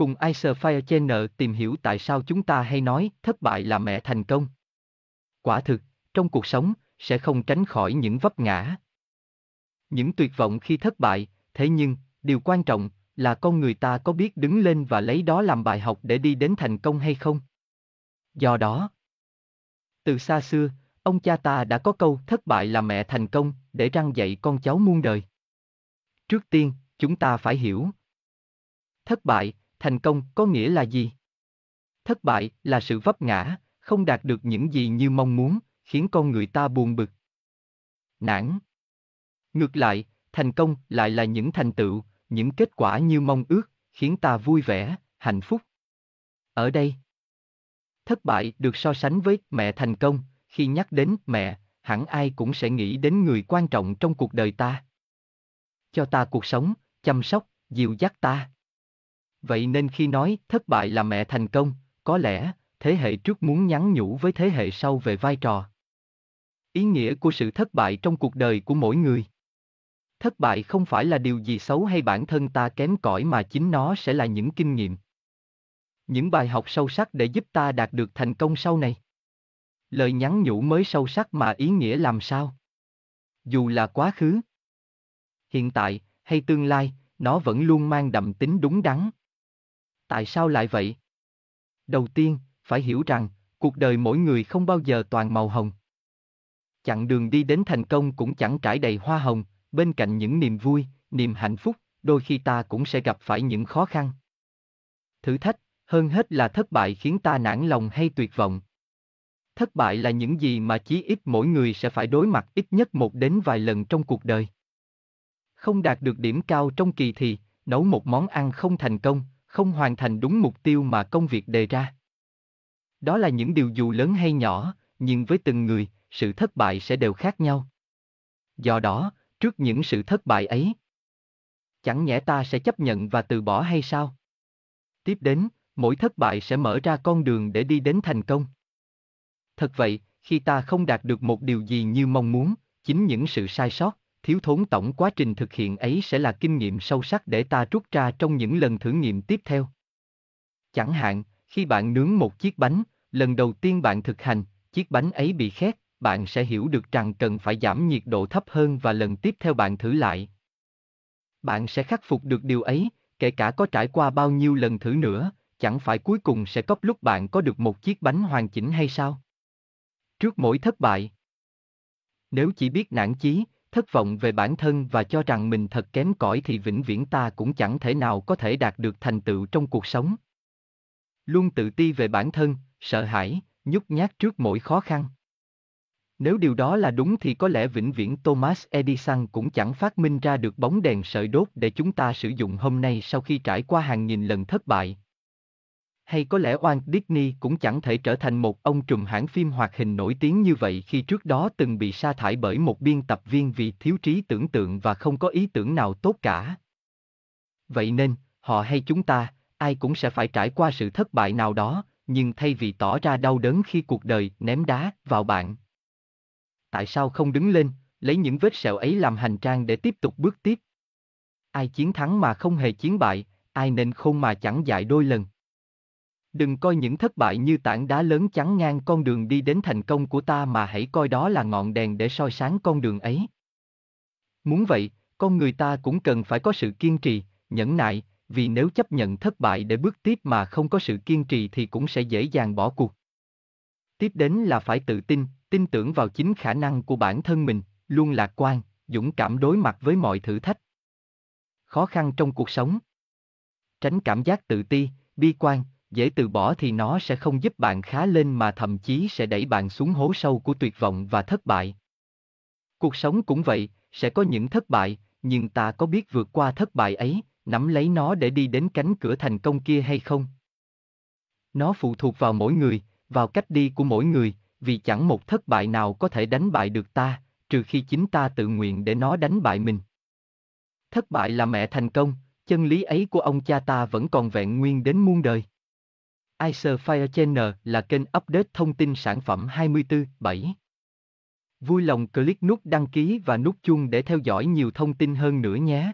Cùng Ice Fire Channel tìm hiểu tại sao chúng ta hay nói thất bại là mẹ thành công. Quả thực, trong cuộc sống, sẽ không tránh khỏi những vấp ngã. Những tuyệt vọng khi thất bại, thế nhưng, điều quan trọng là con người ta có biết đứng lên và lấy đó làm bài học để đi đến thành công hay không. Do đó, từ xa xưa, ông cha ta đã có câu thất bại là mẹ thành công để răng dạy con cháu muôn đời. Trước tiên, chúng ta phải hiểu. Thất bại, thành công có nghĩa là gì? Thất bại là sự vấp ngã, không đạt được những gì như mong muốn, khiến con người ta buồn bực. Nản. Ngược lại, thành công lại là những thành tựu, những kết quả như mong ước, khiến ta vui vẻ, hạnh phúc. Ở đây, thất bại được so sánh với mẹ thành công, khi nhắc đến mẹ, hẳn ai cũng sẽ nghĩ đến người quan trọng trong cuộc đời ta. Cho ta cuộc sống, chăm sóc, dìu dắt ta. Vậy nên khi nói thất bại là mẹ thành công, có lẽ thế hệ trước muốn nhắn nhủ với thế hệ sau về vai trò. Ý nghĩa của sự thất bại trong cuộc đời của mỗi người. Thất bại không phải là điều gì xấu hay bản thân ta kém cỏi mà chính nó sẽ là những kinh nghiệm. Những bài học sâu sắc để giúp ta đạt được thành công sau này. Lời nhắn nhủ mới sâu sắc mà ý nghĩa làm sao? Dù là quá khứ, hiện tại hay tương lai, nó vẫn luôn mang đậm tính đúng đắn. Tại sao lại vậy? Đầu tiên, phải hiểu rằng, cuộc đời mỗi người không bao giờ toàn màu hồng. Chặng đường đi đến thành công cũng chẳng trải đầy hoa hồng, bên cạnh những niềm vui, niềm hạnh phúc, đôi khi ta cũng sẽ gặp phải những khó khăn. Thử thách, hơn hết là thất bại khiến ta nản lòng hay tuyệt vọng. Thất bại là những gì mà chí ít mỗi người sẽ phải đối mặt ít nhất một đến vài lần trong cuộc đời. Không đạt được điểm cao trong kỳ thì nấu một món ăn không thành công, không hoàn thành đúng mục tiêu mà công việc đề ra. Đó là những điều dù lớn hay nhỏ, nhưng với từng người, sự thất bại sẽ đều khác nhau. Do đó, trước những sự thất bại ấy, chẳng nhẽ ta sẽ chấp nhận và từ bỏ hay sao? Tiếp đến, mỗi thất bại sẽ mở ra con đường để đi đến thành công. Thật vậy, khi ta không đạt được một điều gì như mong muốn, chính những sự sai sót, thiếu thốn tổng quá trình thực hiện ấy sẽ là kinh nghiệm sâu sắc để ta rút ra trong những lần thử nghiệm tiếp theo. Chẳng hạn, khi bạn nướng một chiếc bánh, lần đầu tiên bạn thực hành, chiếc bánh ấy bị khét, bạn sẽ hiểu được rằng cần phải giảm nhiệt độ thấp hơn và lần tiếp theo bạn thử lại. Bạn sẽ khắc phục được điều ấy, kể cả có trải qua bao nhiêu lần thử nữa, chẳng phải cuối cùng sẽ có lúc bạn có được một chiếc bánh hoàn chỉnh hay sao? Trước mỗi thất bại, nếu chỉ biết nản chí, thất vọng về bản thân và cho rằng mình thật kém cỏi thì vĩnh viễn ta cũng chẳng thể nào có thể đạt được thành tựu trong cuộc sống. Luôn tự ti về bản thân, sợ hãi, nhút nhát trước mỗi khó khăn. Nếu điều đó là đúng thì có lẽ vĩnh viễn Thomas Edison cũng chẳng phát minh ra được bóng đèn sợi đốt để chúng ta sử dụng hôm nay sau khi trải qua hàng nghìn lần thất bại. Hay có lẽ Walt Disney cũng chẳng thể trở thành một ông trùm hãng phim hoạt hình nổi tiếng như vậy khi trước đó từng bị sa thải bởi một biên tập viên vì thiếu trí tưởng tượng và không có ý tưởng nào tốt cả. Vậy nên, họ hay chúng ta, ai cũng sẽ phải trải qua sự thất bại nào đó, nhưng thay vì tỏ ra đau đớn khi cuộc đời ném đá vào bạn. Tại sao không đứng lên, lấy những vết sẹo ấy làm hành trang để tiếp tục bước tiếp? Ai chiến thắng mà không hề chiến bại, ai nên khôn mà chẳng dại đôi lần. Đừng coi những thất bại như tảng đá lớn chắn ngang con đường đi đến thành công của ta mà hãy coi đó là ngọn đèn để soi sáng con đường ấy. Muốn vậy, con người ta cũng cần phải có sự kiên trì, nhẫn nại, vì nếu chấp nhận thất bại để bước tiếp mà không có sự kiên trì thì cũng sẽ dễ dàng bỏ cuộc. Tiếp đến là phải tự tin, tin tưởng vào chính khả năng của bản thân mình, luôn lạc quan, dũng cảm đối mặt với mọi thử thách. Khó khăn trong cuộc sống. Tránh cảm giác tự ti, bi quan, dễ từ bỏ thì nó sẽ không giúp bạn khá lên mà thậm chí sẽ đẩy bạn xuống hố sâu của tuyệt vọng và thất bại. Cuộc sống cũng vậy, sẽ có những thất bại, nhưng ta có biết vượt qua thất bại ấy, nắm lấy nó để đi đến cánh cửa thành công kia hay không? Nó phụ thuộc vào mỗi người, vào cách đi của mỗi người, vì chẳng một thất bại nào có thể đánh bại được ta, trừ khi chính ta tự nguyện để nó đánh bại mình. Thất bại là mẹ thành công, chân lý ấy của ông cha ta vẫn còn vẹn nguyên đến muôn đời. Icer Fire Channel là kênh update thông tin sản phẩm 24/7. Vui lòng click nút đăng ký và nút chuông để theo dõi nhiều thông tin hơn nữa nhé.